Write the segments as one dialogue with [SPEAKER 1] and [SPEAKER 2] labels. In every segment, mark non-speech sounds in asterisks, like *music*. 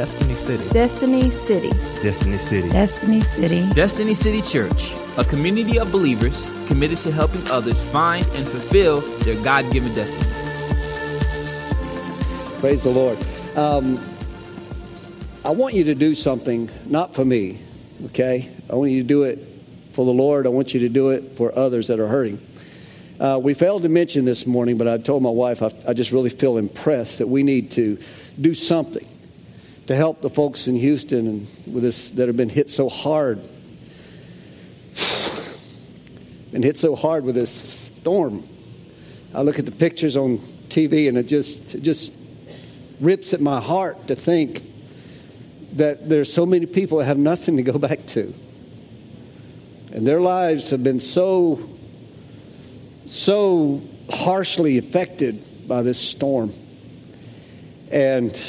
[SPEAKER 1] Destiny City.
[SPEAKER 2] Destiny City.
[SPEAKER 3] Destiny City.
[SPEAKER 2] Destiny City.
[SPEAKER 4] Destiny City Church, a community of believers committed to helping others find and fulfill their God given destiny.
[SPEAKER 5] Praise the Lord. Um, I want you to do something, not for me, okay? I want you to do it for the Lord. I want you to do it for others that are hurting. Uh, we failed to mention this morning, but I told my wife I, I just really feel impressed that we need to do something to help the folks in Houston and with this that have been hit so hard. *sighs* been hit so hard with this storm. I look at the pictures on TV and it just it just rips at my heart to think that there's so many people that have nothing to go *laughs* back to. And their lives have been so so harshly affected by this storm. And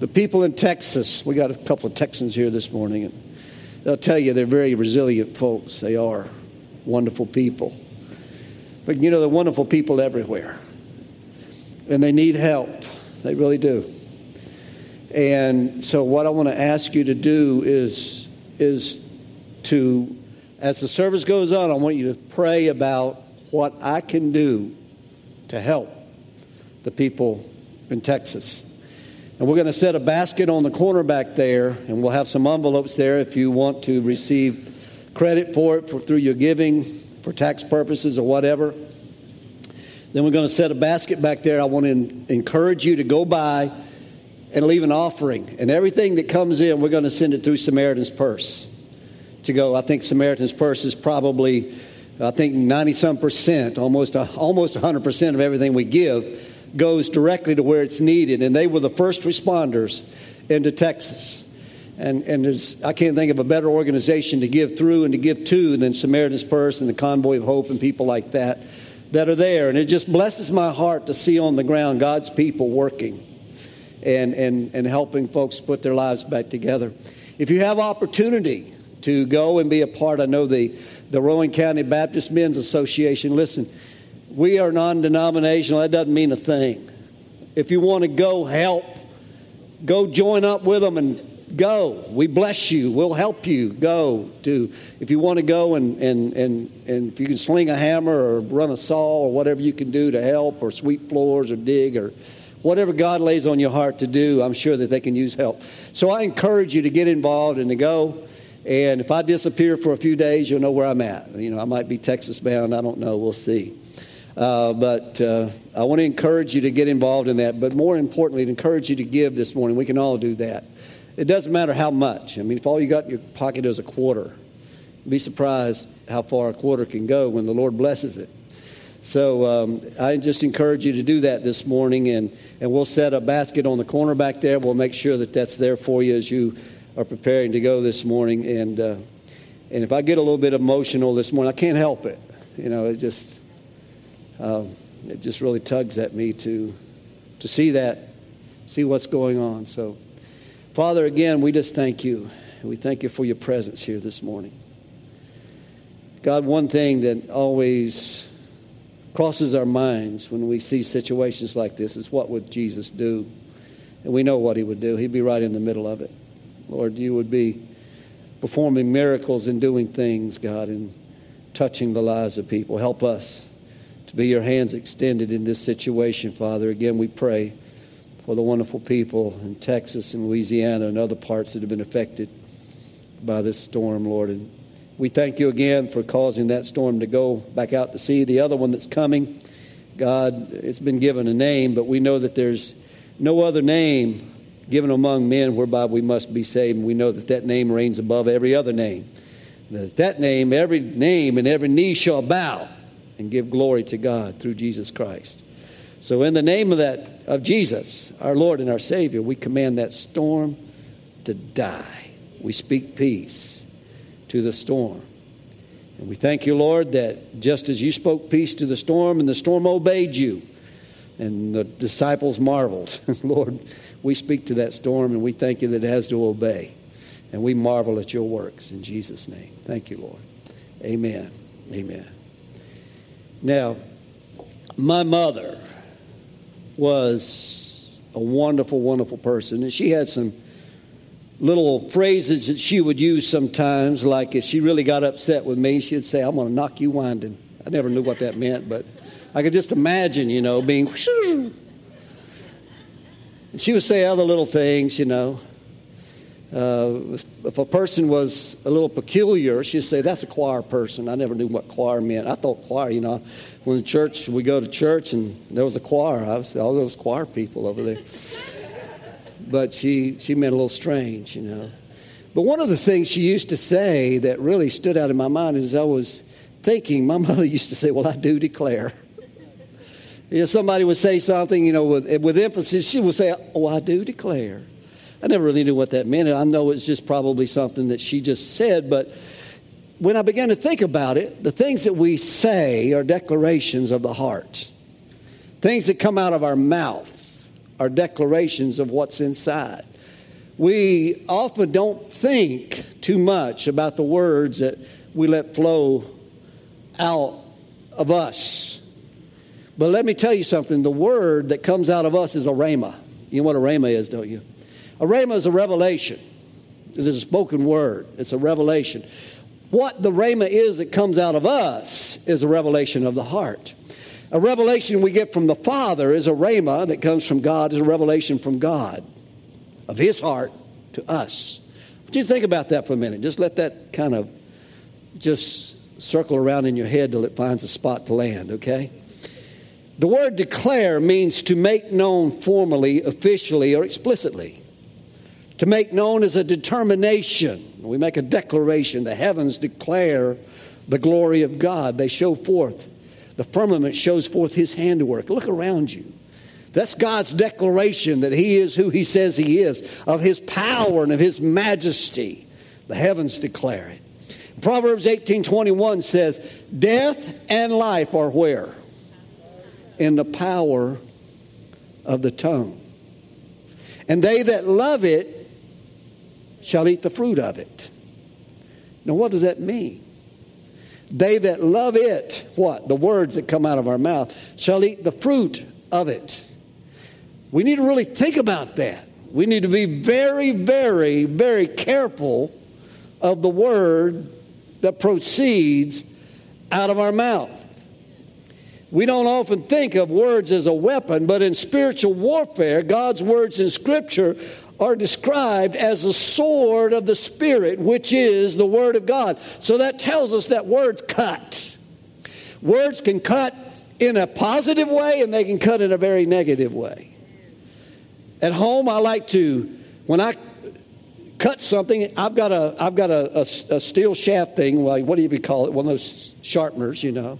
[SPEAKER 5] the people in Texas, we got a couple of Texans here this morning, and they'll tell you they're very resilient folks. They are wonderful people. But you know, they're wonderful people everywhere. And they need help. They really do. And so what I want to ask you to do is is to as the service goes on, I want you to pray about what I can do to help the people in Texas. And we're going to set a basket on the corner back there, and we'll have some envelopes there if you want to receive credit for it for, through your giving for tax purposes or whatever. Then we're going to set a basket back there. I want to encourage you to go by and leave an offering. And everything that comes in, we're going to send it through Samaritan's Purse to go. I think Samaritan's Purse is probably I think 90 some percent, almost, almost 100% of everything we give goes directly to where it's needed. And they were the first responders into Texas. And, and there's, I can't think of a better organization to give through and to give to than Samaritan's Purse and the Convoy of Hope and people like that that are there. And it just blesses my heart to see on the ground God's people working and, and, and helping folks put their lives back together. If you have opportunity to go and be a part, I know the the Rowan County Baptist Men's Association. Listen, we are non denominational. That doesn't mean a thing. If you want to go help, go join up with them and go. We bless you. We'll help you go to. If you want to go and, and, and, and if you can sling a hammer or run a saw or whatever you can do to help or sweep floors or dig or whatever God lays on your heart to do, I'm sure that they can use help. So I encourage you to get involved and to go. And if I disappear for a few days, you'll know where I'm at. You know, I might be Texas bound. I don't know. We'll see. Uh, but uh, I want to encourage you to get involved in that. But more importantly, to encourage you to give this morning. We can all do that. It doesn't matter how much. I mean, if all you got in your pocket is a quarter, be surprised how far a quarter can go when the Lord blesses it. So um, I just encourage you to do that this morning, and, and we'll set a basket on the corner back there. We'll make sure that that's there for you as you are preparing to go this morning. And, uh, and if I get a little bit emotional this morning, I can't help it. You know, it just, uh, it just really tugs at me to, to see that, see what's going on. So, Father, again, we just thank you. We thank you for your presence here this morning. God, one thing that always crosses our minds when we see situations like this is what would Jesus do? And we know what he would do. He'd be right in the middle of it. Lord, you would be performing miracles and doing things, God, and touching the lives of people. Help us to be your hands extended in this situation, Father. Again, we pray for the wonderful people in Texas and Louisiana and other parts that have been affected by this storm, Lord. And we thank you again for causing that storm to go back out to sea. The other one that's coming, God, it's been given a name, but we know that there's no other name given among men whereby we must be saved. And we know that that name reigns above every other name. That that name, every name and every knee shall bow and give glory to God through Jesus Christ. So in the name of that of Jesus, our Lord and our Savior, we command that storm to die. We speak peace to the storm. And we thank you, Lord, that just as you spoke peace to the storm and the storm obeyed you, and the disciples marveled, *laughs* Lord, we speak to that storm and we thank you that it has to obey. And we marvel at your works in Jesus' name. Thank you, Lord. Amen. Amen. Now, my mother was a wonderful, wonderful person, and she had some little phrases that she would use sometimes, like if she really got upset with me, she'd say, I'm going to knock you winding. I never knew what that meant, but I could just imagine, you know, being. *laughs* She would say other little things, you know. Uh, if a person was a little peculiar, she'd say, That's a choir person. I never knew what choir meant. I thought choir, you know, when the church, we go to church and there was a choir, I was all those choir people over there. *laughs* but she, she meant a little strange, you know. But one of the things she used to say that really stood out in my mind is I was thinking, my *laughs* mother used to say, Well, I do declare. *laughs* you know, somebody would say something, you know, with, with emphasis, she would say, Oh, I do declare. I never really knew what that meant. I know it's just probably something that she just said, but when I began to think about it, the things that we say are declarations of the heart. Things that come out of our mouth are declarations of what's inside. We often don't think too much about the words that we let flow out of us. But let me tell you something the word that comes out of us is a rhema. You know what a rhema is, don't you? A rhema is a revelation. It is a spoken word. It's a revelation. What the rhema is that comes out of us is a revelation of the heart. A revelation we get from the Father is a rhema that comes from God, is a revelation from God of His heart to us. Would you think about that for a minute? Just let that kind of just circle around in your head till it finds a spot to land, okay? The word declare means to make known formally, officially, or explicitly. To make known is a determination. We make a declaration. The heavens declare the glory of God, they show forth. The firmament shows forth his handiwork. Look around you. That's God's declaration that he is who he says he is, of his power and of his majesty. The heavens declare it. Proverbs 18:21 says, "Death and life are where? In the power of the tongue. And they that love it shall eat the fruit of it. Now, what does that mean? They that love it, what? The words that come out of our mouth, shall eat the fruit of it. We need to really think about that. We need to be very, very, very careful of the word that proceeds out of our mouth. We don't often think of words as a weapon, but in spiritual warfare, God's words in Scripture are described as the sword of the Spirit, which is the Word of God. So that tells us that words cut. Words can cut in a positive way and they can cut in a very negative way. At home, I like to, when I cut something, I've got a, I've got a, a, a steel shaft thing, like what do you call it? One of those sharpeners, you know.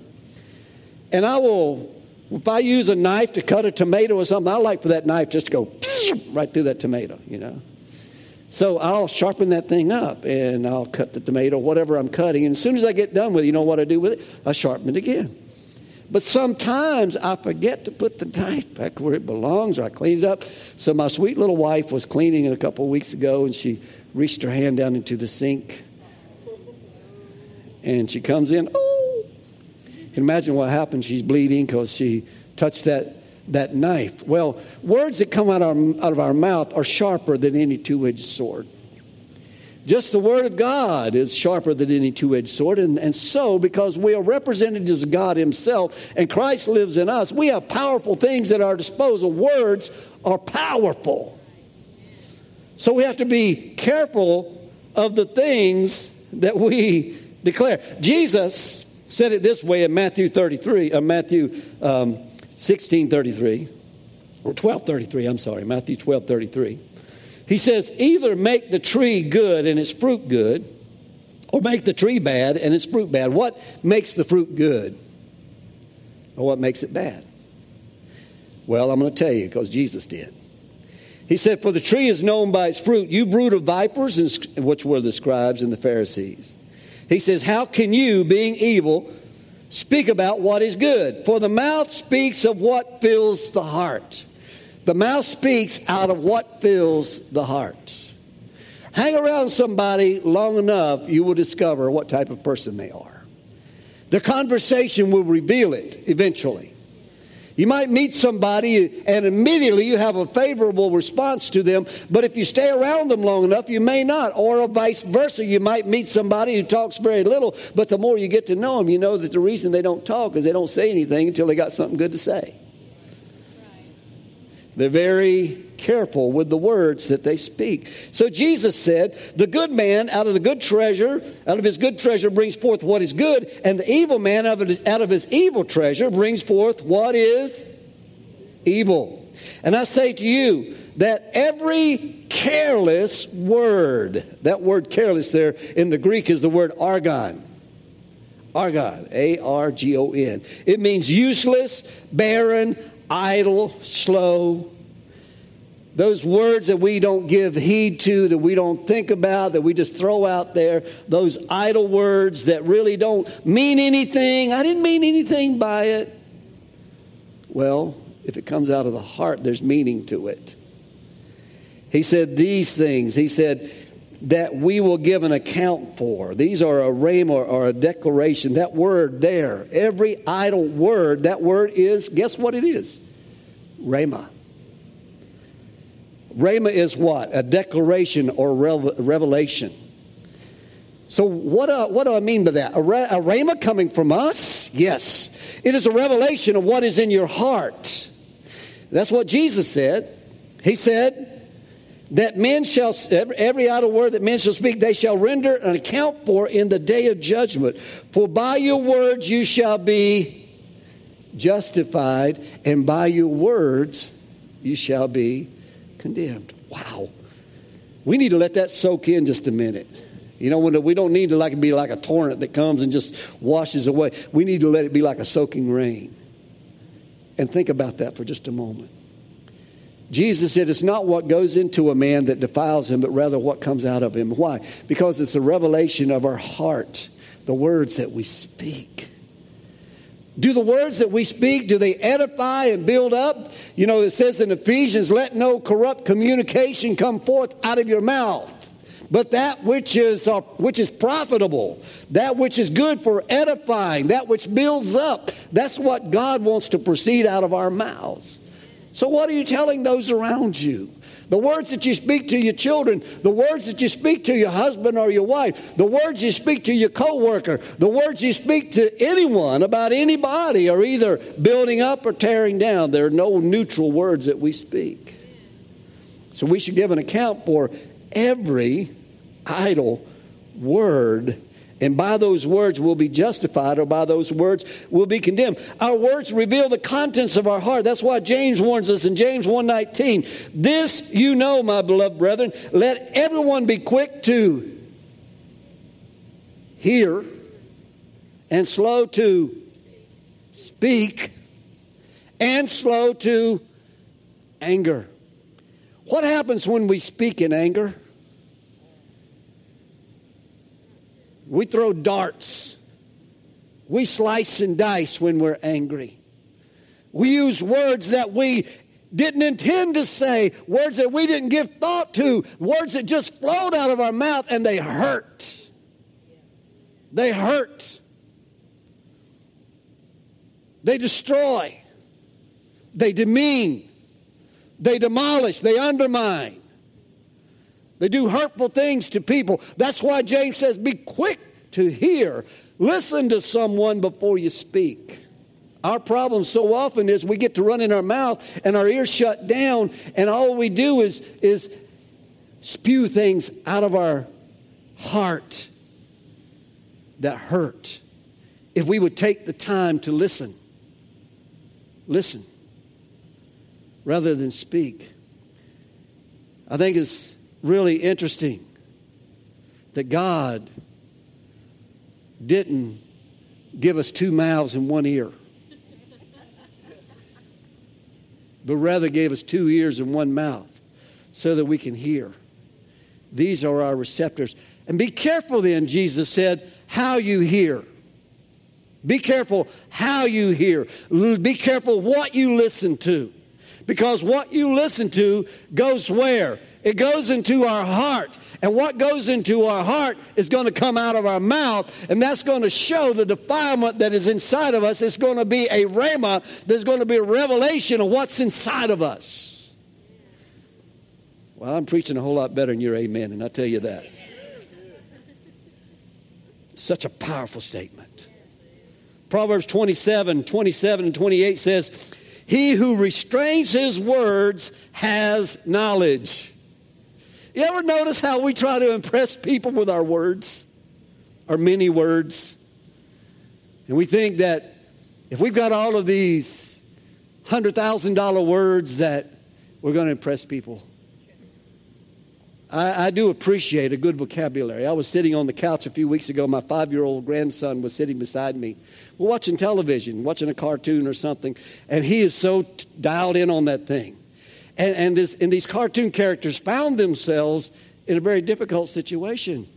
[SPEAKER 5] And I will if I use a knife to cut a tomato or something, I like for that knife just to go *laughs* right through that tomato, you know. So I'll sharpen that thing up and I'll cut the tomato, whatever I'm cutting. And as soon as I get done with it, you know what I do with it? I sharpen it again. But sometimes I forget to put the knife back where it belongs or I clean it up. So my sweet little wife was cleaning it a couple of weeks ago and she reached her hand down into the sink. And she comes in, oh, can imagine what happened. She's bleeding because she touched that, that knife. Well, words that come out, our, out of our mouth are sharper than any two edged sword. Just the Word of God is sharper than any two edged sword. And, and so, because we are representatives of God Himself and Christ lives in us, we have powerful things at our disposal. Words are powerful. So, we have to be careful of the things that we declare. Jesus said it this way in Matthew 33, uh, Matthew um, 16 33, or 12 33, I'm sorry, Matthew 12 33. He says, either make the tree good and its fruit good, or make the tree bad and its fruit bad. What makes the fruit good? Or what makes it bad? Well, I'm going to tell you because Jesus did. He said, For the tree is known by its fruit. You brood of vipers, which were the scribes and the Pharisees. He says, How can you, being evil, speak about what is good? For the mouth speaks of what fills the heart. The mouth speaks out of what fills the heart. Hang around somebody long enough, you will discover what type of person they are. The conversation will reveal it eventually. You might meet somebody and immediately you have a favorable response to them, but if you stay around them long enough, you may not. Or vice versa, you might meet somebody who talks very little, but the more you get to know them, you know that the reason they don't talk is they don't say anything until they got something good to say. They're very careful with the words that they speak. So Jesus said, The good man out of the good treasure, out of his good treasure brings forth what is good, and the evil man out of his, evil treasure brings forth what is evil. And I say to you that every careless word, that word careless there in the Greek is the word argon. Argon, A R G O N. It means useless, barren, idle, slow. Those words that we don't give heed to, that we don't think about, that we just throw out there, those idle words that really don't mean anything. I didn't mean anything by it. Well, if it comes out of the heart, there's meaning to it. He said these things. He said, that we will give an account for. These are a rhema or a declaration. That word there, every idle word, that word is, guess what it is? Rhema. Rhema is what? A declaration or revelation. So, what uh, what do I mean by that? A, a rhema coming from us? Yes. It is a revelation of what is in your heart. That's what Jesus said. He said, that men shall, every idle word that men shall speak, they shall render an account for in the day of judgment. For by your words you shall be justified, and by your words you shall be condemned. Wow. We need to let that soak in just a minute. You know, we don't need to like be like a torrent that comes and just washes away. We need to let it be like a soaking rain. And think about that for just a moment. Jesus said it's not what goes into a man that defiles him, but rather what comes out of him. Why? Because it's the revelation of our heart, the words that we speak. Do the words that we speak, do they edify and build up? You know, it says in Ephesians, let no corrupt communication come forth out of your mouth. But that which is, uh, which is profitable, that which is good for edifying, that which builds up, that's what God wants to proceed out of our mouths. So, what are you telling those around you? The words that you speak to your children, the words that you speak to your husband or your wife, the words you speak to your coworker, the words you speak to anyone about anybody are either building up or tearing down. There are no neutral words that we speak. So we should give an account for every idle word and by those words we'll be justified, or by those words we'll be condemned. Our words reveal the contents of our heart. That's why James warns us in James 1:19. This you know, my beloved brethren, let everyone be quick to hear and slow to speak and slow to anger. What happens when we speak in anger? We throw darts. We slice and dice when we're angry. We use words that we didn't intend to say, words that we didn't give thought to, words that just flowed out of our mouth and they hurt. They hurt. They destroy. They demean. They demolish. They undermine. They do hurtful things to people. That's why James says, be quick to hear. Listen to someone before you speak. Our problem so often is we get to run in our mouth and our ears shut down, and all we do is, is spew things out of our heart that hurt. If we would take the time to listen, listen, rather than speak. I think it's really interesting that God didn't give us two mouths and one ear, but rather gave us two ears and one mouth so that we can hear. These are our receptors. And be careful then, Jesus said, how you hear. Be careful how you hear. Be careful what you listen to. Because what you listen to goes where? It goes into our heart. And what goes into our heart is going to come out of our mouth. And that's going to show the defilement that is inside of us. It's going to be a rhema. There's going to be a revelation of what's inside of us. Well, I'm preaching a whole lot better than your amen, and I tell you that. Such a powerful statement. Proverbs 27, 27 and 28 says, He who restrains his words has knowledge. You ever notice how we try to impress people with our words, our many words? And we think that if we've got all of these $100,000 words that we're going to impress people. I, I, do appreciate a good vocabulary. I was sitting on the couch a few weeks ago. My five year old grandson was sitting beside me. We're watching television, watching a cartoon or something, and he is so t- dialed in on that thing. And, and, this, and these cartoon characters found themselves in a very difficult situation.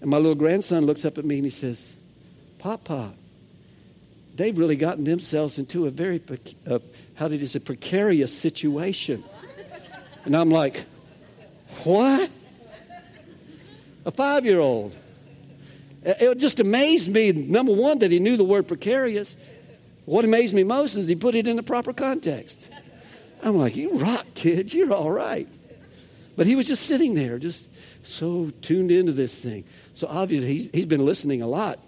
[SPEAKER 5] And my little grandson looks up at me and he says, Papa, they've really gotten themselves into a very, uh, how did he say, precarious situation. And I'm like, what? A five year old. It just amazed me, number one, that he knew the word precarious. What amazed me most is he put it in the proper context. I'm like, you rock, kid. You're all right. But he was just sitting there, just so tuned into this thing. So obviously, he's, he's been listening a lot.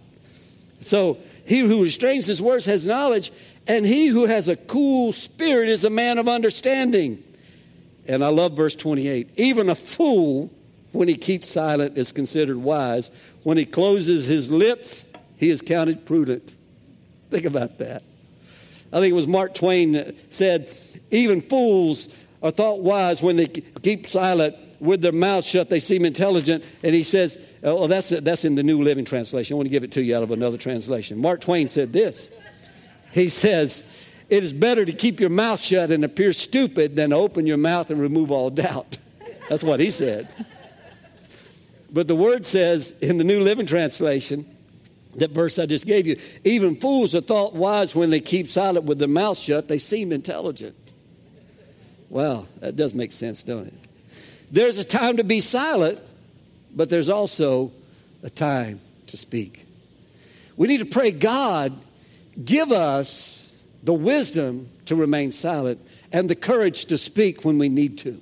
[SPEAKER 5] So he who restrains his words has knowledge, and he who has a cool spirit is a man of understanding. And I love verse 28. Even a fool, when he keeps silent, is considered wise. When he closes his lips, he is counted prudent. Think about that. I think it was Mark Twain that said, even fools are thought wise when they keep silent with their mouths shut. They seem intelligent. And he says, oh, oh, that's, that's in the New Living Translation. I want to give it to you out of another translation. Mark Twain said this. He says, It is better to keep your mouth shut and appear stupid than open your mouth and remove all doubt. *laughs* That's what he said. But the word says in the New Living Translation, that verse I just gave you, even fools are thought wise when they keep silent with their mouth shut. They seem intelligent. Well, that does make sense, don't it? There's a time to be silent, but there's also a time to speak. We need to pray, God, give us the wisdom to remain silent and the courage to speak when we need to.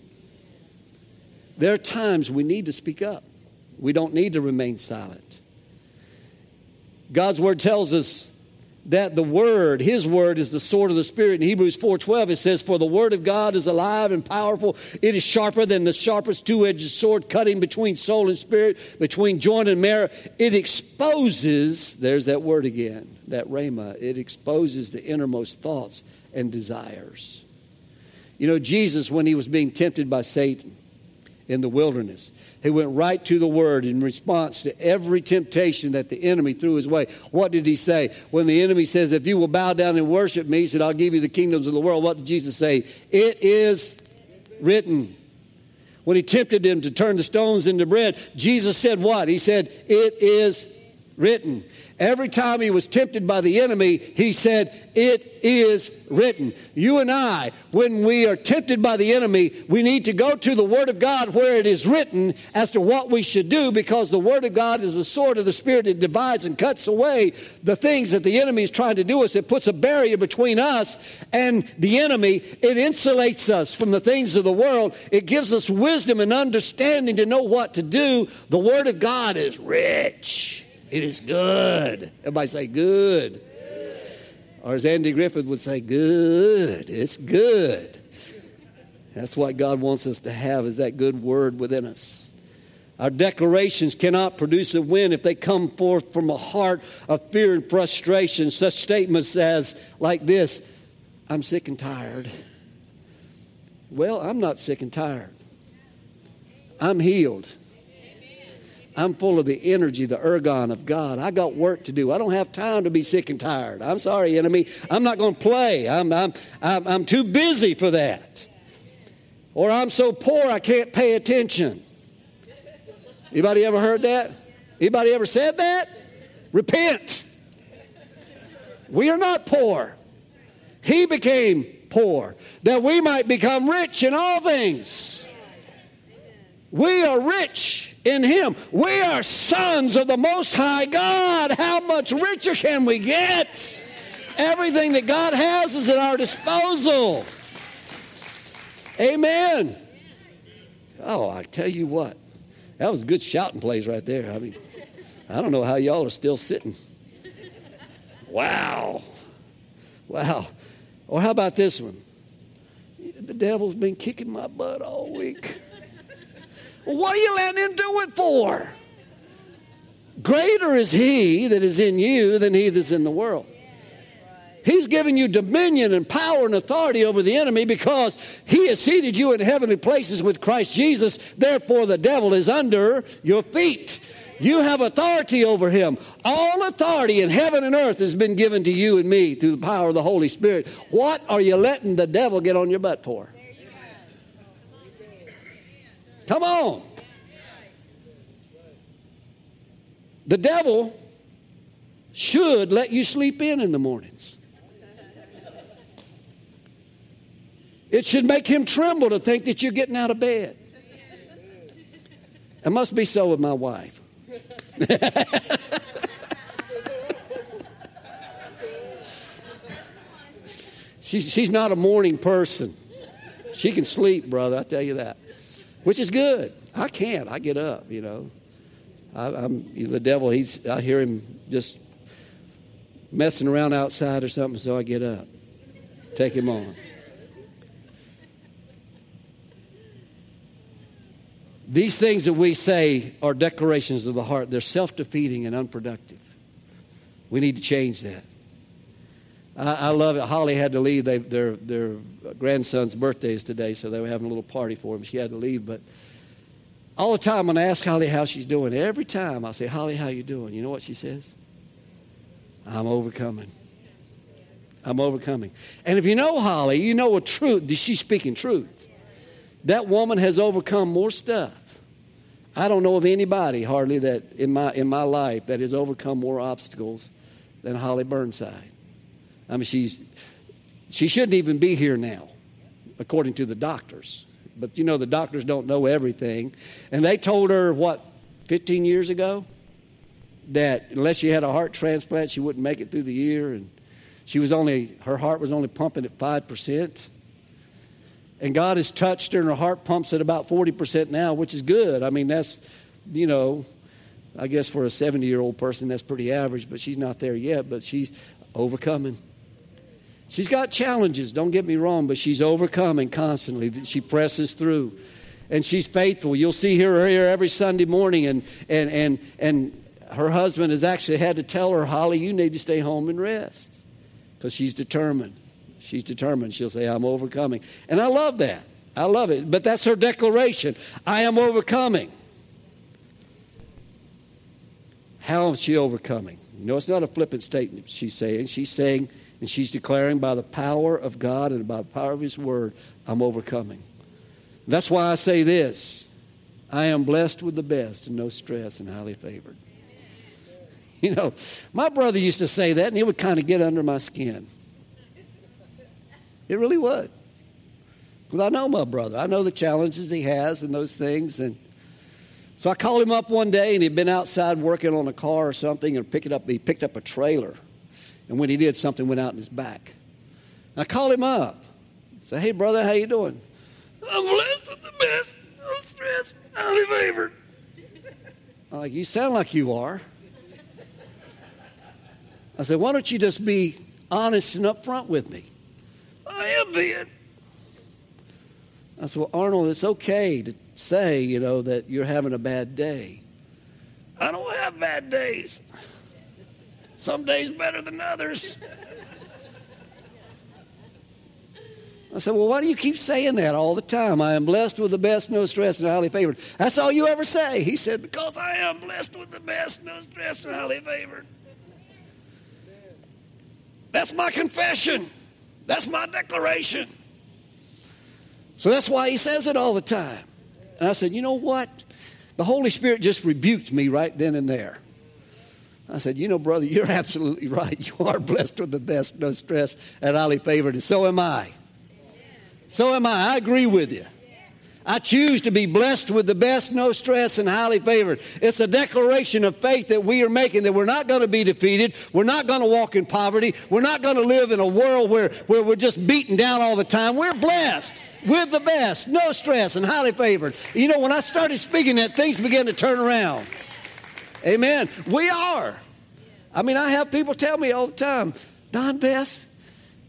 [SPEAKER 5] There are times we need to speak up. We don't need to remain silent. God's word tells us that the word his word is the sword of the spirit. In hebrews 4.12 it says for the word of god is alive and powerful. It is sharper than the sharpest two-edged sword cutting between soul and spirit between joint and marrow. It exposes there's that word again that rhema it exposes the innermost thoughts and desires. You know jesus when he was being tempted by satan in the wilderness. He went right to the word in response to every temptation that the enemy threw his way. What did he say? When the enemy says, If you will bow down and worship me, he said, I'll give you the kingdoms of the world. What did Jesus say? It is written. When he tempted him to turn the stones into bread, Jesus said, What? He said, It is written. Every time he was tempted by the enemy, he said, It is written. You and I, when we are tempted by the enemy, we need to go to the Word of God where it is written as to what we should do because the Word of God is the sword of the Spirit. It divides and cuts away the things that the enemy is trying to do us. It puts a barrier between us and the enemy. It insulates us from the things of the world. It gives us wisdom and understanding to know what to do. The Word of God is rich. It is good. Everybody say good. Or as Andy Griffith would say, good. It's good. That's what God wants us to have is that good word within us. Our declarations cannot produce a win if they come forth from a heart of fear and frustration. Such statements as, like this, I'm sick and tired. Well, I'm not sick and tired. I'm healed. I'm full of the energy, the ergon of God. I got work to do. I don't have time to be sick and tired. I'm sorry, enemy. I'm not going to play. I'm, I'm, I'm, I'm too busy for that. Or I'm so poor I can't pay attention. Anybody ever heard that? Anybody ever said that? Repent. We are not poor. He became poor that we might become rich in all things. We are rich in Him. We are sons of the Most High God. How much richer can we get? Everything that God has is at our disposal. Amen. Oh, I tell you what, that was a good shouting place right there. I mean, I don't know how y'all are still sitting. Wow. Wow. Or how about this one? The devil's been kicking my butt all week. What are you letting him do it for? Greater is he that is in you than he that's in the world. He's given you dominion and power and authority over the enemy because he has seated you in heavenly places with Christ Jesus. Therefore, the devil is under your feet. You have authority over him. All authority in heaven and earth has been given to you and me through the power of the Holy Spirit. What are you letting the devil get on your butt for? Come on. The devil should let you sleep in in the mornings. It should make him tremble to think that you're getting out of bed. It must be so with my wife. *laughs* she's, she's not a morning person. She can sleep, brother, I tell you that. Which is good. I can't. I get up, you know. I, am the devil. He's. I hear him just messing around outside or something, so I get up, take him on. These things that we say are declarations of the heart. They're self defeating and unproductive. We need to change that. I, I love it. Holly had to leave. They, their, their grandson's birthday is today, so they were having a little party for him. She had to leave, but all the time when I ask Holly how she's doing, every time I say, Holly, how you doing? You know what she says? I'm overcoming. I'm overcoming. And if you know Holly, you know a truth. She's speaking truth. That woman has overcome more stuff. I don't know of anybody hardly that in my in my life that has overcome more obstacles than Holly Burnside. I mean, she's she shouldn't even be here now, according to the doctors. But you know, the doctors don't know everything, and they told her what 15 years ago that unless she had a heart transplant, she wouldn't make it through the year, and she was only her heart was only pumping at five percent. And God has touched her, and her heart pumps at about 40% now, which is good. I mean, that's, you know, I guess for a 70 year old person, that's pretty average, but she's not there yet, but she's overcoming. She's got challenges, don't get me wrong, but she's overcoming constantly. She presses through. And she's faithful. You'll see her here every Sunday morning, and, and, and, and her husband has actually had to tell her, Holly, you need to stay home and rest because she's determined. She's determined. She'll say, I'm overcoming. And I love that. I love it. But that's her declaration I am overcoming. How is she overcoming? You know, it's not a flippant statement she's saying. She's saying, and she's declaring by the power of God and by the power of His Word, I'm overcoming. That's why I say this I am blessed with the best and no stress and highly favored. *laughs* You know, my brother used to say that, and it would kind of get under my skin. It really would. Because I know my brother. I know the challenges he has and those things. And so I called him up one day and he'd been outside working on a car or something and picked up, he picked up a trailer. And when he did, something went out in his back. I called him up. I said, hey, brother, how you doing? I'm blessed with the best. No stress. Highly favored. I'm like, you sound like you are. I said, why don't you just be honest and upfront with me? I am being. I said, Well, Arnold, it's okay to say, you know, that you're having a bad day. I don't have bad days. Some days better than others. I said, Well, why do you keep saying that all the time? I am blessed with the best, no stress, and highly favored. That's all you ever say. He said, Because I am blessed with the best, no stress, and highly favored. That's my confession. That's my declaration. So that's why he says it all the time. And I said, You know what? The Holy Spirit just rebuked me right then and there. I said, You know, brother, you're *laughs* absolutely right. You are blessed with the best, no stress, and highly favored, and so am I. So am I. I agree with you. I choose to be blessed with the best, no stress, and highly favored. It's a declaration of faith that we are making that we're not going to be defeated. We're not going to walk in poverty. We're not going to live in a world where, where we're just beaten down all the time. We're blessed with the best, no stress, and highly favored. You know, when I started speaking that, things began to turn around. Amen. We are. I mean, I have people tell me all the time, Don Bess,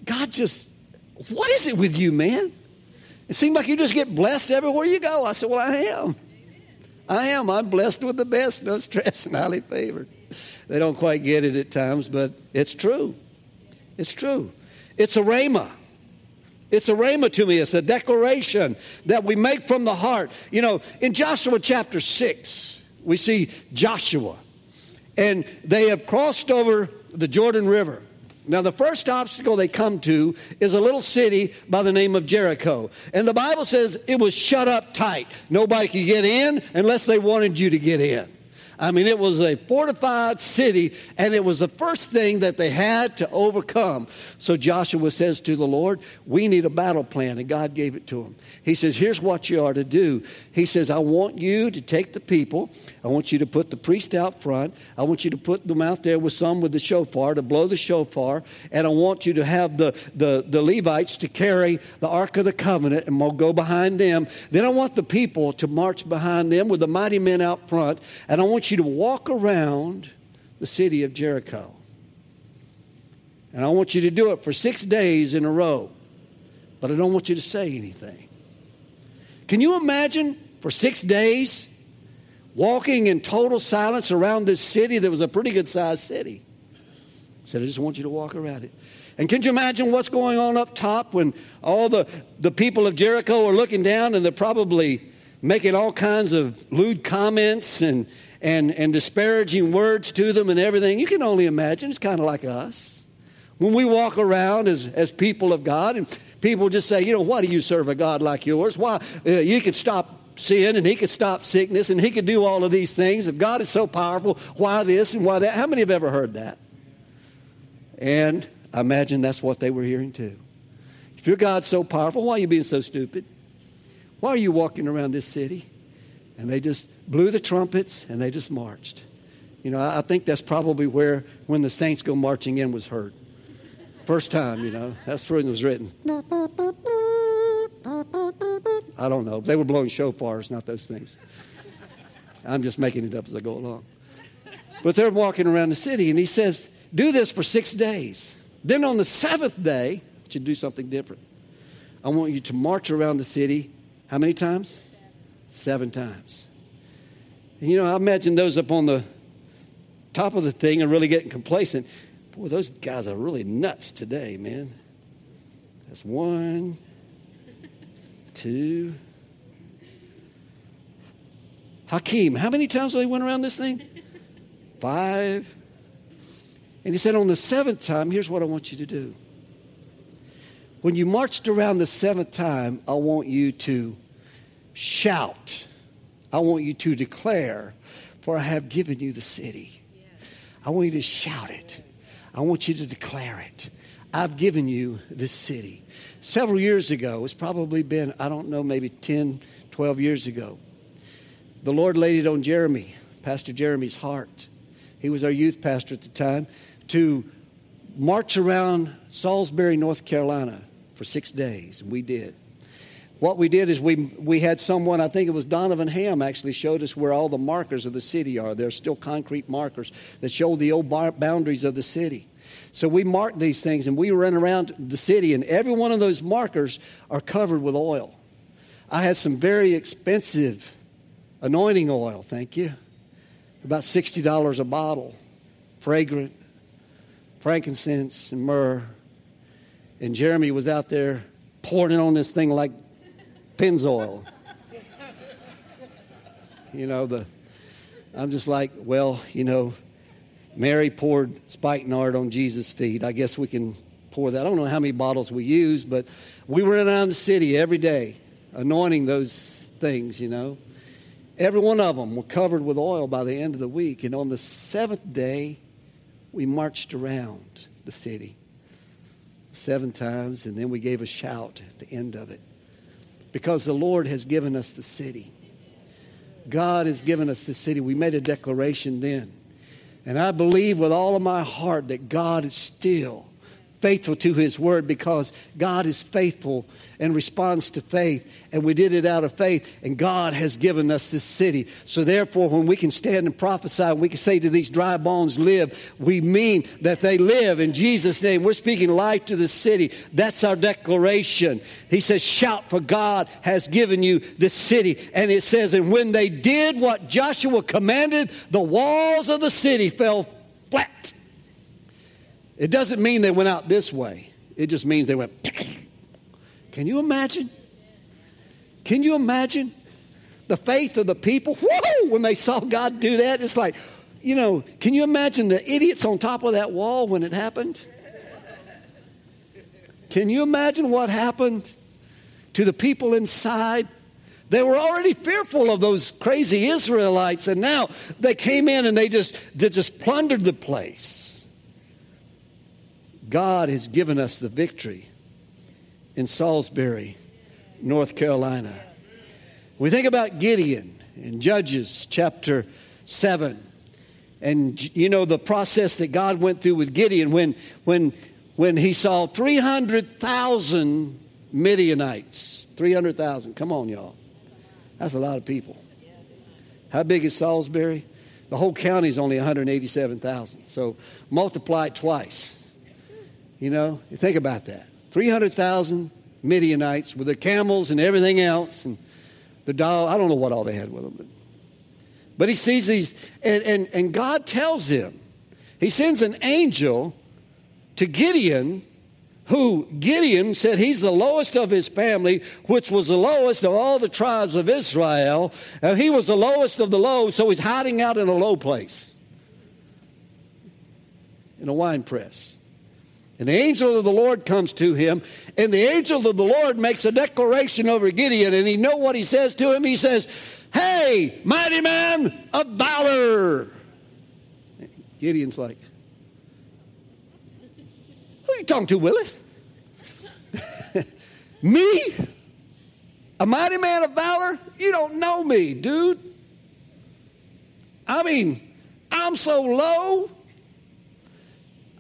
[SPEAKER 5] God just, what is it with you, man? It seems like you just get blessed everywhere you go. I said, Well, I am. I am. I'm blessed with the best, no stress, *laughs* and highly favored. They don't quite get it at times, but it's true. It's true. It's a rhema. It's a rhema to me. It's a declaration that we make from the heart. You know, in Joshua chapter 6, we see Joshua, and they have crossed over the Jordan River. Now, the first obstacle they come to is a little city by the name of Jericho. And the Bible says it was shut up tight. Nobody could get in unless they wanted you to get in. I mean, it was a fortified city, and it was the first thing that they had to overcome. So Joshua says to the Lord, We need a battle plan, and God gave it to him. He says, Here's what you are to do. He says, I want you to take the people, I want you to put the priest out front, I want you to put them out there with some with the shofar to blow the shofar, and I want you to have the, the, the Levites to carry the Ark of the Covenant, and we'll go behind them. Then I want the people to march behind them with the mighty men out front, and I want you to walk around the city of Jericho. And I want you to do it for six days in a row. But I don't want you to say anything. Can you imagine for six days walking in total silence around this city that was a pretty good sized city? I said, I just want you to walk around it. And can you imagine what's going on up top when all the, the people of Jericho are looking down and they're probably making all kinds of lewd comments and, and, and disparaging words to them and everything. You can only imagine. It's kind of like us. When we walk around as, as people of God and people just say, you know, why do you serve a God like yours? Why? Uh, you could stop sin and he could stop sickness and he could do all of these things. If God is so powerful, why this and why that? How many have ever heard that? And I imagine that's what they were hearing too. If your God's so powerful, why are you being so stupid? Why are you walking around this city? And they just blew the trumpets and they just marched. You know, I think that's probably where when the saints go marching in was heard. First time, you know, that's where it was written. I don't know. They were blowing shofars, not those things. I'm just making it up as I go along. But they're walking around the city, and he says, Do this for six days. Then on the seventh day, you do something different. I want you to march around the city how many times? Seven times. And you know, I imagine those up on the top of the thing are really getting complacent. Boy, those guys are really nuts today, man. That's one, two. Hakeem, how many times they went around this thing? Five. And he said, on the seventh time, here's what I want you to do. When you marched around the seventh time, I want you to shout I want you to declare, for I have given you the city. I want you to shout it. I want you to declare it. I've given you this city. Several years ago, it's probably been, I don't know, maybe 10, 12 years ago, the Lord laid it on Jeremy, Pastor Jeremy's heart. He was our youth pastor at the time, to march around Salisbury, North Carolina for six days. And we did what we did is we, we had someone, I think it was Donovan Ham, actually showed us where all the markers of the city are. There are still concrete markers that show the old boundaries of the city. So we marked these things and we ran around the city, and every one of those markers are covered with oil. I had some very expensive anointing oil, thank you. About $60 a bottle, fragrant, frankincense and myrrh. And Jeremy was out there pouring it on this thing like Pennzoil. You know, the I'm just like, well, you know, Mary poured spikenard on Jesus' feet. I guess we can pour that. I don't know how many bottles we use, but we were around the city every day anointing those things, you know. Every one of them were covered with oil by the end of the week. And on the seventh day, we marched around the city seven times, and then we gave a shout at the end of it. Because the Lord has given us the city. God has given us the city. We made a declaration then. And I believe with all of my heart that God is still faithful to his word because God is faithful and responds to faith. And we did it out of faith, and God has given us this city. So, therefore, when we can stand and prophesy, we can say to these dry bones, live, we mean that they live in Jesus' name. We're speaking life to the city. That's our declaration. He says, Shout, for God has given you the city. And it says, And when they did what Joshua commanded, the walls of the city fell flat it doesn't mean they went out this way, it just means they went. *clears throat* Can you imagine? Can you imagine the faith of the people? Whoa! When they saw God do that, it's like, you know, can you imagine the idiots on top of that wall when it happened? Can you imagine what happened to the people inside? They were already fearful of those crazy Israelites, and now they came in and they just, they just plundered the place. God has given us the victory in Salisbury, North Carolina. We think about Gideon in Judges chapter 7. And you know the process that God went through with Gideon when, when, when he saw 300,000 Midianites. 300,000. Come on, y'all. That's a lot of people. How big is Salisbury? The whole county is only 187,000. So multiply it twice. You know, think about that. 300,000 Midianites with their camels and everything else, and the doll. I don't know what all they had with them. But, but he sees these, and, and, and God tells him, he sends an angel to Gideon, who Gideon said he's the lowest of his family, which was the lowest of all the tribes of Israel. And he was the lowest of the low, so he's hiding out in a low place in a wine press. And the angel of the Lord comes to him, and the angel of the Lord makes a declaration over Gideon, and he know what he says to him. He says, Hey, mighty man of valor. Gideon's like, Who are you talking to, Willis? *laughs* me? A mighty man of valor? You don't know me, dude. I mean, I'm so low.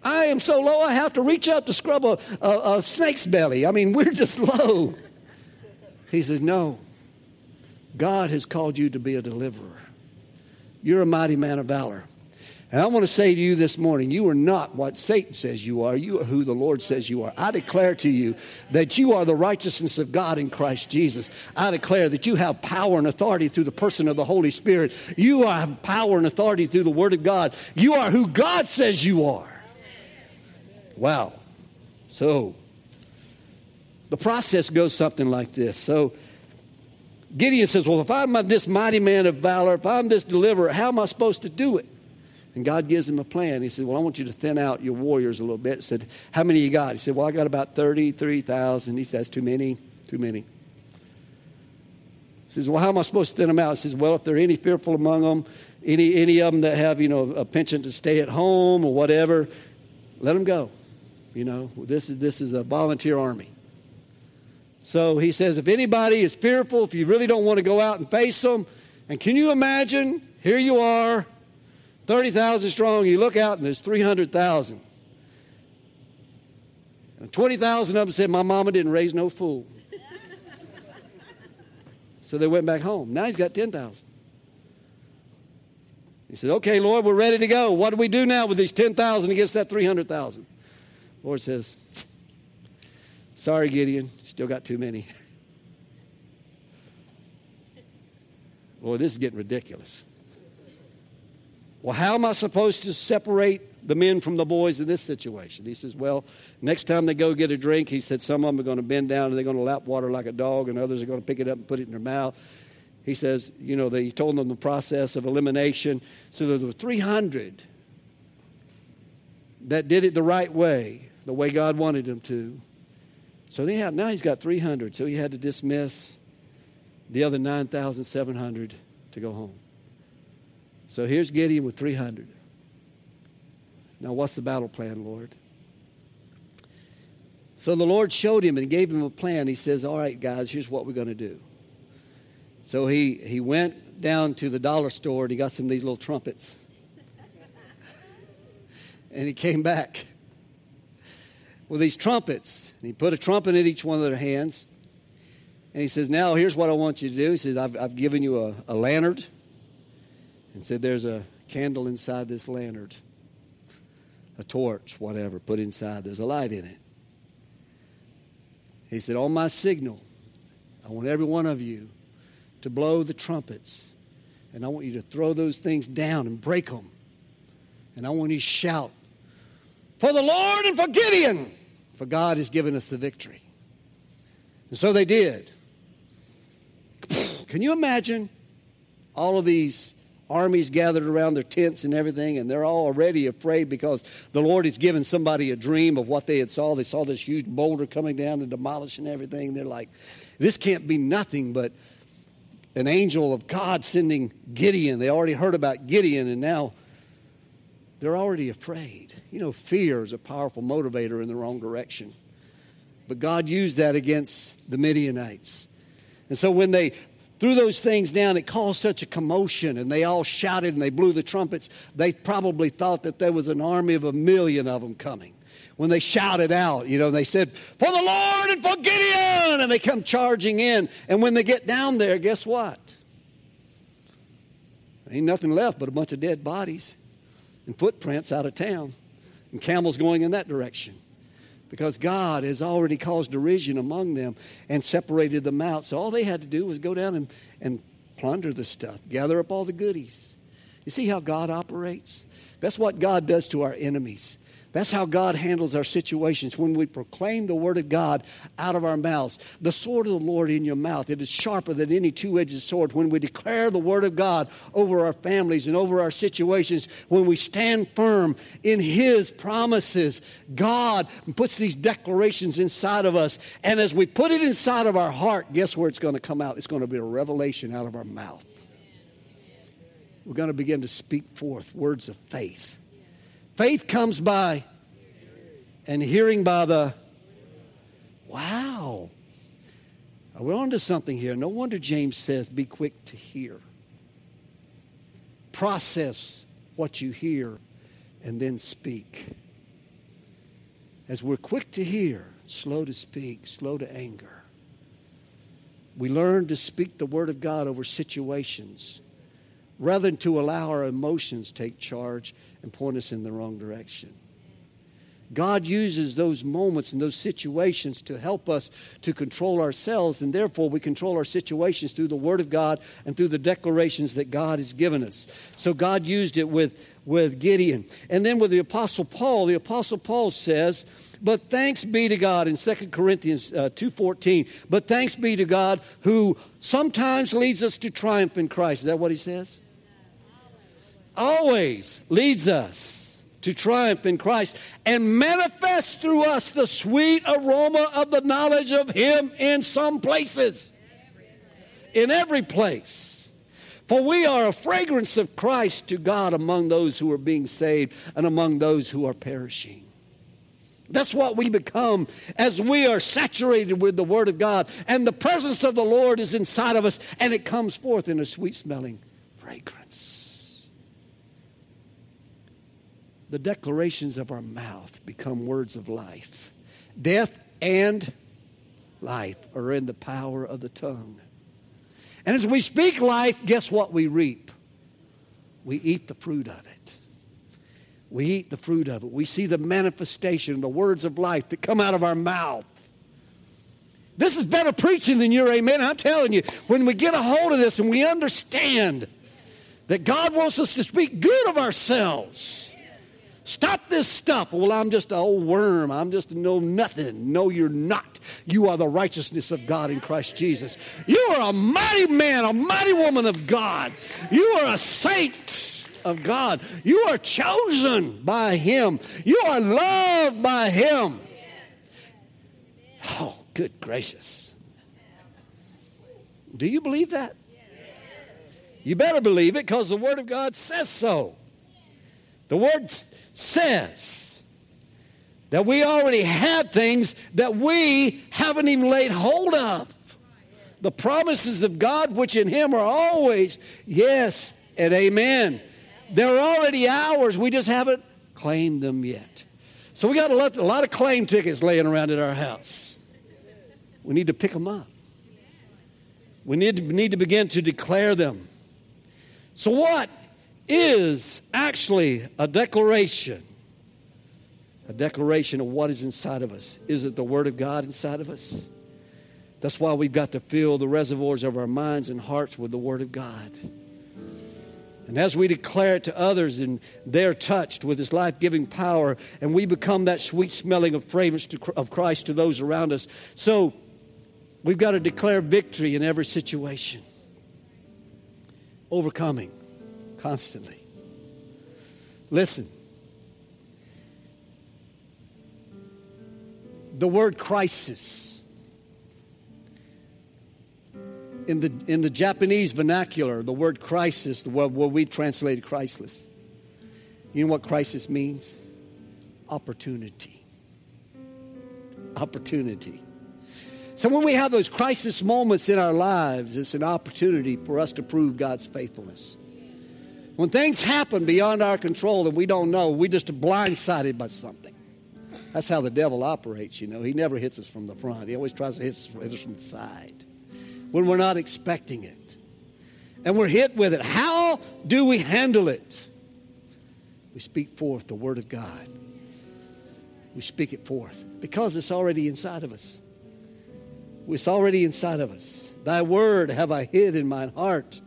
[SPEAKER 5] I am so low I have to reach out to scrub a, a, a snake's belly. I mean, *laughs* we're just low. He says, No, God has called you to be a deliverer. You're a mighty man of valor. And I want to say to you this morning, you are not what Satan says you are. You are who the Lord says you are. I declare to you that you are the righteousness of God in Christ Jesus. I declare that you have power and authority through the person of the Holy Spirit. You have power and authority through the Word of God. You are who God says you are. Wow. So, the process goes something like this. So, Gideon says, Well, if I'm this mighty man of valor, if I'm this deliverer, how am I supposed to do it? And God gives him a plan. He said, Well, I want you to thin out your warriors a little bit. He said, How many you got? He said, Well, I got about 33,000. He says, Too many? Too many. He says, Well, how am I supposed to thin them out? He says, Well, if there are any fearful among them, any, any of them that have, you know, a penchant to stay at home or whatever, let them go. You know, this is, this is a volunteer army. So he says, if anybody is fearful, if you really don't want to go out and face them, and can you imagine, here you are, 30,000 strong, you look out and there's 300,000. And 20,000 of them said, My mama didn't raise no fool. so they went back home. Now he's got 10,000. He said, Okay, Lord, we're ready to go. What do we do now with these 10,000 against that 300,000? Lord says, Sorry, Gideon, still got too many. *laughs* Boy, this is getting ridiculous. Well, how am I supposed to separate the men from the boys in this situation? He says, Well, next time they go get a drink, he said, Some of them are going to bend down and they're going to lap water like a dog, and others are going to pick it up and put it in their mouth. He says, You know, they told them the process of elimination. So there were 300 that did it the right way, the way God wanted them to. So they had, now he's got 300. So he had to dismiss the other 9,700 to go home. So here's Gideon with 300. Now, what's the battle plan, Lord? So the Lord showed him and gave him a plan. He says, All right, guys, here's what we're going to do. So he, he went down to the dollar store and he got some of these little trumpets. And he came back with these trumpets. And he put a trumpet in each one of their hands. And he says, Now here's what I want you to do. He says, I've, I've given you a, a lantern. And said, There's a candle inside this lantern, a torch, whatever, put inside. There's a light in it. He said, On my signal, I want every one of you to blow the trumpets. And I want you to throw those things down and break them. And I want you to shout, For the Lord and for Gideon, for God has given us the victory. And so they did. Can you imagine all of these armies gathered around their tents and everything, and they're all already afraid because the Lord has given somebody a dream of what they had saw. They saw this huge boulder coming down and demolishing everything. They're like, this can't be nothing but an angel of God sending Gideon. They already heard about Gideon, and now they're already afraid. You know, fear is a powerful motivator in the wrong direction. But God used that against the Midianites. And so when they threw those things down, it caused such a commotion, and they all shouted and they blew the trumpets. They probably thought that there was an army of a million of them coming. When they shouted out, you know, they said, For the Lord and for Gideon! And they come charging in. And when they get down there, guess what? Ain't nothing left but a bunch of dead bodies and footprints out of town, and camels going in that direction because God has already caused derision among them and separated them out. So all they had to do was go down and, and plunder the stuff, gather up all the goodies. You see how God operates? That's what God does to our enemies. That's how God handles our situations when we proclaim the word of God out of our mouths. The sword of the Lord in your mouth, it is sharper than any two edged sword. When we declare the word of God over our families and over our situations, when we stand firm in His promises, God puts these declarations inside of us. And as we put it inside of our heart, guess where it's going to come out? It's going to be a revelation out of our mouth. We're going to begin to speak forth words of faith. Faith comes by and hearing by the. Wow. Are We're on to something here. No wonder James says, be quick to hear. Process what you hear and then speak. As we're quick to hear, slow to speak, slow to anger, we learn to speak the Word of God over situations rather than to allow our emotions take charge and point us in the wrong direction. God uses those moments and those situations to help us to control ourselves, and therefore we control our situations through the Word of God and through the declarations that God has given us. So God used it with, with Gideon. And then with the Apostle Paul, the Apostle Paul says, but thanks be to God in 2 Corinthians uh, 2.14, but thanks be to God who sometimes leads us to triumph in Christ. Is that what he says? Always leads us to triumph in Christ and manifests through us the sweet aroma of the knowledge of Him in some places. In every place. For we are a fragrance of Christ to God among those who are being saved and among those who are perishing. That's what we become as we are saturated with the Word of God. And the presence of the Lord is inside of us, and it comes forth in a sweet smelling fragrance. The declarations of our mouth become words of life. Death and life are in the power of the tongue. And as we speak life, guess what we reap? We eat the fruit of it. We eat the fruit of it. We see the manifestation, the words of life that come out of our mouth. This is better preaching than your amen. I'm telling you, when we get a hold of this and we understand that God wants us to speak good of ourselves Stop this stuff. Well, I'm just an old worm. I'm just no nothing. No, you're not. You are the righteousness of God in Christ Jesus. You are a mighty man, a mighty woman of God. You are a saint of God. You are chosen by Him. You are loved by Him. Oh, good gracious. Do you believe that? You better believe it because the Word of God says so. The Word says That we already have things that we haven't even laid hold of. The promises of God, which in Him are always yes and amen. They're already ours. We just haven't claimed them yet. So we got a lot, of claim tickets laying around at our house. We need to pick them up. We need to, need to begin to declare them. So, what is actually a declaration? A declaration of what is inside of us. Is it the Word of God inside of us? That's why we've got to fill the reservoirs of our minds and hearts with the Word of God. And as we declare it to others and they're touched with His life giving power, and we become that sweet smelling of fragrance to, of Christ to those around us. So we've got to declare victory in every situation, overcoming constantly. Listen. The word crisis in the, in the Japanese vernacular, the word crisis, the word what we translated crisis. You know what crisis means? Opportunity. Opportunity. So when we have those crisis moments in our lives, it's an opportunity for us to prove God's faithfulness. When things happen beyond our control and we don't know, we just are blindsided by something. That's how the devil operates, you know. He never hits us from the front. He always tries to hit us, hit us from the side when we're not expecting it. And we're hit with it. How do we handle it? We speak forth the Word of God. We speak it forth because it's already inside of us. It's already inside of us. Thy Word have I hid in mine heart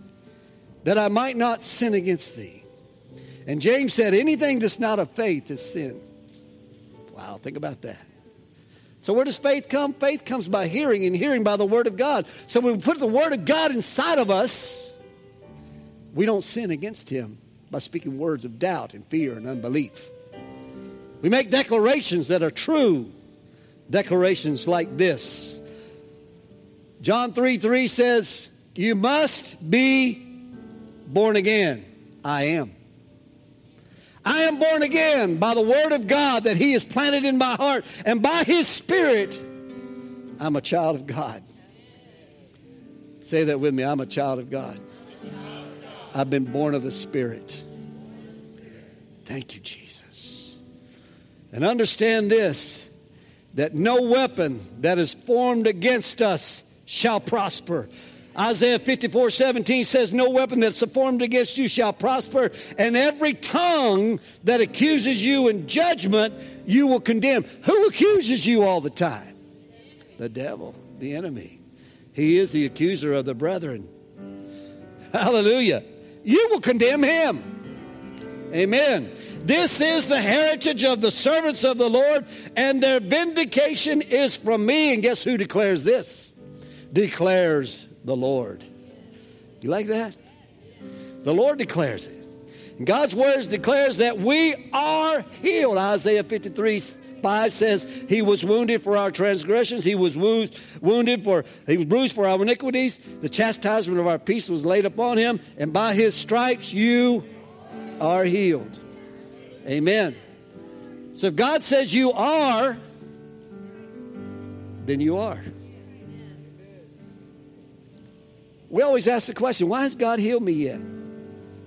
[SPEAKER 5] that I might not sin against thee. And James said, anything that's not of faith is sin. Wow, think about that. So, where does faith come? Faith comes by hearing, and hearing by the Word of God. So, when we put the Word of God inside of us, we don't sin against Him by speaking words of doubt and fear and unbelief. We make declarations that are true, declarations like this. John 3 3 says, You must be born again. I am. I am born again by the Word of God that He has planted in my heart, and by His Spirit, I'm a child of God. Say that with me I'm a child of God. I've been born of the Spirit. Thank you, Jesus. And understand this that no weapon that is formed against us shall prosper. Isaiah 54 17 says, No weapon that's formed against you shall prosper, and every tongue that accuses you in judgment you will condemn. Who accuses you all the time? The devil, the enemy. He is the accuser of the brethren. Hallelujah. You will condemn him. Amen. This is the heritage of the servants of the Lord, and their vindication is from me. And guess who declares this? Declares the Lord. You like that? The Lord declares it. And God's words declares that we are healed. Isaiah 53 5 says, He was wounded for our transgressions, He was wounded for, He was bruised for our iniquities. The chastisement of our peace was laid upon Him, and by His stripes you are healed. Amen. So if God says you are, then you are. We always ask the question, why has God healed me yet?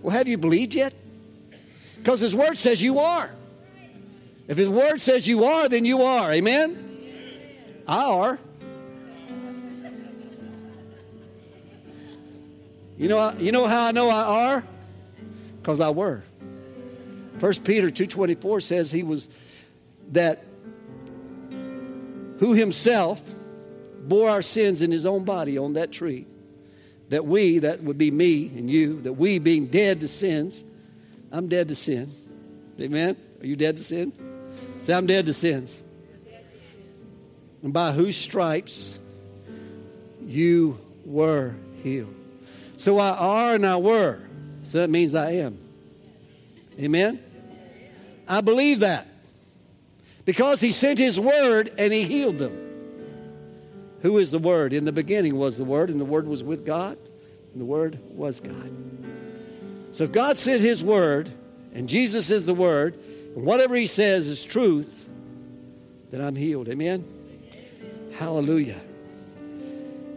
[SPEAKER 5] Well, have you believed yet? Because His Word says you are. If His Word says you are, then you are. Amen? I are. You know, you know how I know I are? Because I were. First Peter 2.24 says he was that who himself bore our sins in his own body on that tree that we, that would be me and you, that we being dead to sins, I'm dead to sin. Amen? Are you dead to sin? Say, I'm dead to sins. And by whose stripes you were healed. So I are and I were. So that means I am. Amen? I believe that. Because he sent his word and he healed them. Who is the Word? In the beginning was the Word, and the Word was with God, and the Word was God. So if God sent His Word, and Jesus is the Word, and whatever He says is truth, that I'm healed. Amen? Hallelujah.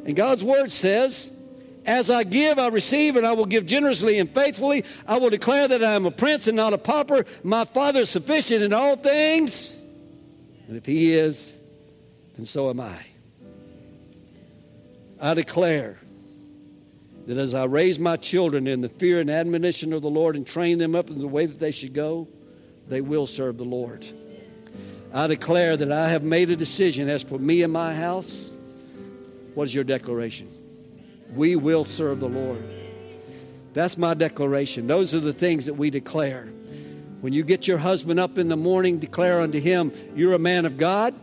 [SPEAKER 5] And God's word says, as I give, I receive, and I will give generously and faithfully. I will declare that I am a prince and not a pauper. My Father is sufficient in all things. And if He is, then so am I. I declare that as I raise my children in the fear and admonition of the Lord and train them up in the way that they should go, they will serve the Lord. I declare that I have made a decision as for me and my house. What is your declaration? We will serve the Lord. That's my declaration. Those are the things that we declare. When you get your husband up in the morning, declare unto him, You're a man of God.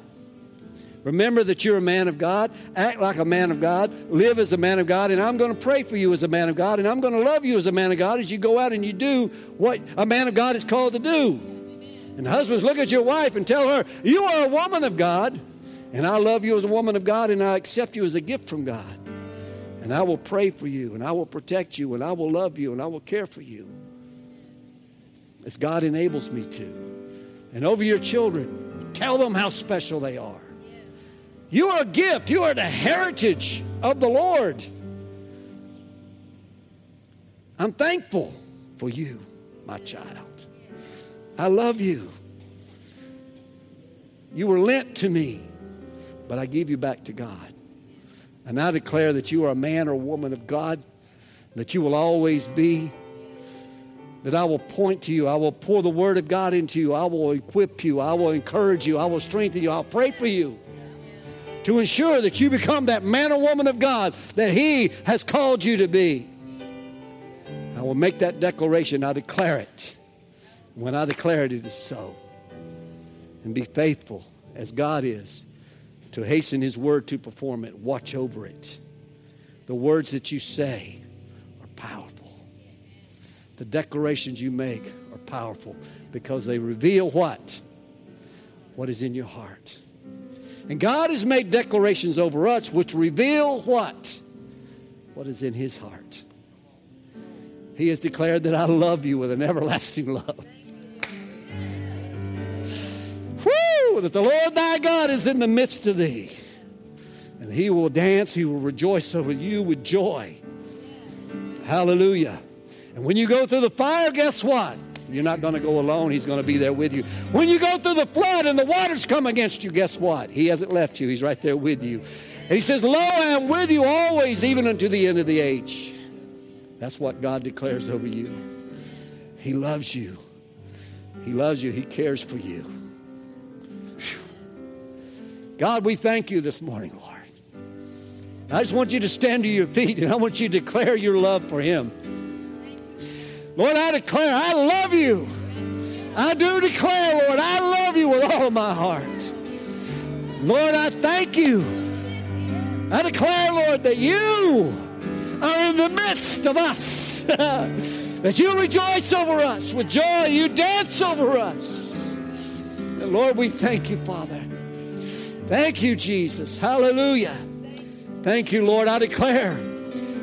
[SPEAKER 5] Remember that you're a man of God. Act like a man of God. Live as a man of God. And I'm going to pray for you as a man of God. And I'm going to love you as a man of God as you go out and you do what a man of God is called to do. And husbands, look at your wife and tell her, You are a woman of God. And I love you as a woman of God. And I accept you as a gift from God. And I will pray for you. And I will protect you. And I will love you. And I will care for you. As God enables me to. And over your children, tell them how special they are. You are a gift. You are the heritage of the Lord. I'm thankful for you, my child. I love you. You were lent to me, but I give you back to God. And I declare that you are a man or woman of God, that you will always be, that I will point to you. I will pour the word of God into you. I will equip you. I will encourage you. I will strengthen you. I'll pray for you to ensure that you become that man or woman of God that He has called you to be. I will make that declaration. I declare it. When I declare it, it is so. And be faithful as God is to hasten His word to perform it. Watch over it. The words that you say are powerful. The declarations you make are powerful because they reveal what? What is in your heart. And God has made declarations over us which reveal what? What is in his heart. He has declared that I love you with an everlasting love. Woo! That the Lord thy God is in the midst of thee. And he will dance, he will rejoice over you with joy. Hallelujah. And when you go through the fire, guess what? You're not going to go alone. He's going to be there with you. When you go through the flood and the waters come against you, guess what? He hasn't left you. He's right there with you. And he says, Lo, I am with you always, even unto the end of the age. That's what God declares over you. He loves you. He loves you. He cares for you. God, we thank you this morning, Lord. I just want you to stand to your feet and I want you to declare your love for Him. Lord, I declare I love you. I do declare, Lord, I love you with all my heart. Lord, I thank you. I declare, Lord, that you are in the midst of us. *laughs* that you rejoice over us with joy. You dance over us. And Lord, we thank you, Father. Thank you, Jesus. Hallelujah. Thank you, Lord. I declare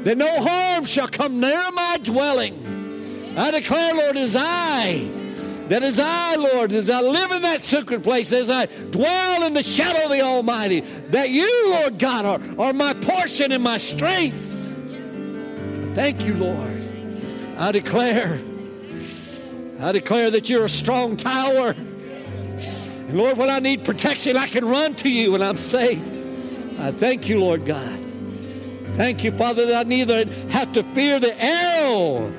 [SPEAKER 5] that no harm shall come near my dwelling. I declare, Lord, as I, that as I, Lord, as I live in that secret place, as I dwell in the shadow of the Almighty, that you, Lord God, are, are my portion and my strength. Thank you, Lord. I declare, I declare that you're a strong tower. And Lord, when I need protection, I can run to you and I'm safe. I thank you, Lord God. Thank you, Father, that I neither have to fear the arrow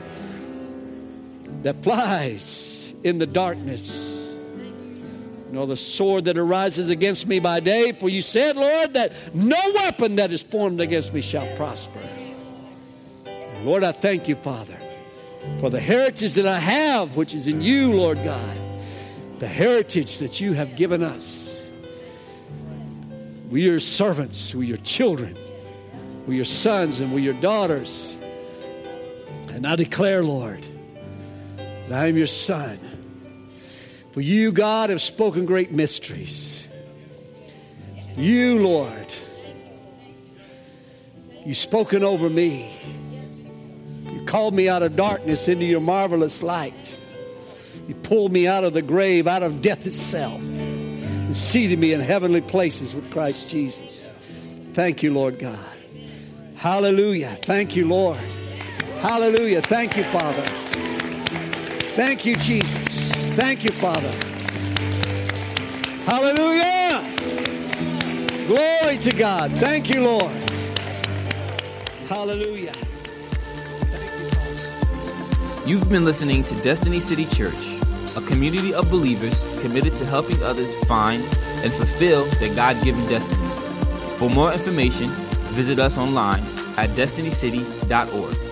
[SPEAKER 5] that flies in the darkness. Nor the sword that arises against me by day, for you said, Lord, that no weapon that is formed against me shall prosper. Lord, I thank you, Father, for the heritage that I have, which is in you, Lord God, the heritage that you have given us. We are your servants, we are your children, we are your sons, and we are your daughters. And I declare, Lord, I am your son. For you, God, have spoken great mysteries. You, Lord, you've spoken over me. You called me out of darkness into your marvelous light. You pulled me out of the grave, out of death itself. and seated me in heavenly places with Christ Jesus. Thank you, Lord God. Hallelujah. Thank you, Lord. Hallelujah. Thank you, Father. Thank you, Jesus. Thank you, Father. Hallelujah. Glory to God. Thank you, Lord. Hallelujah.
[SPEAKER 4] You've been listening to Destiny City Church, a community of believers committed to helping others find and fulfill their God given destiny. For more information, visit us online at destinycity.org.